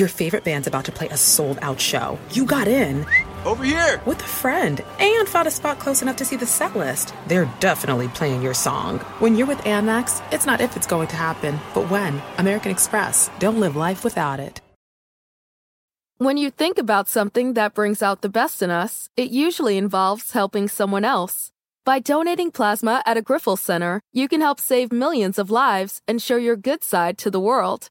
Your favorite band's about to play a sold out show. You got in. Over here! With a friend and found a spot close enough to see the set list. They're definitely playing your song. When you're with Amex, it's not if it's going to happen, but when. American Express. Don't live life without it. When you think about something that brings out the best in us, it usually involves helping someone else. By donating plasma at a Grifols Center, you can help save millions of lives and show your good side to the world.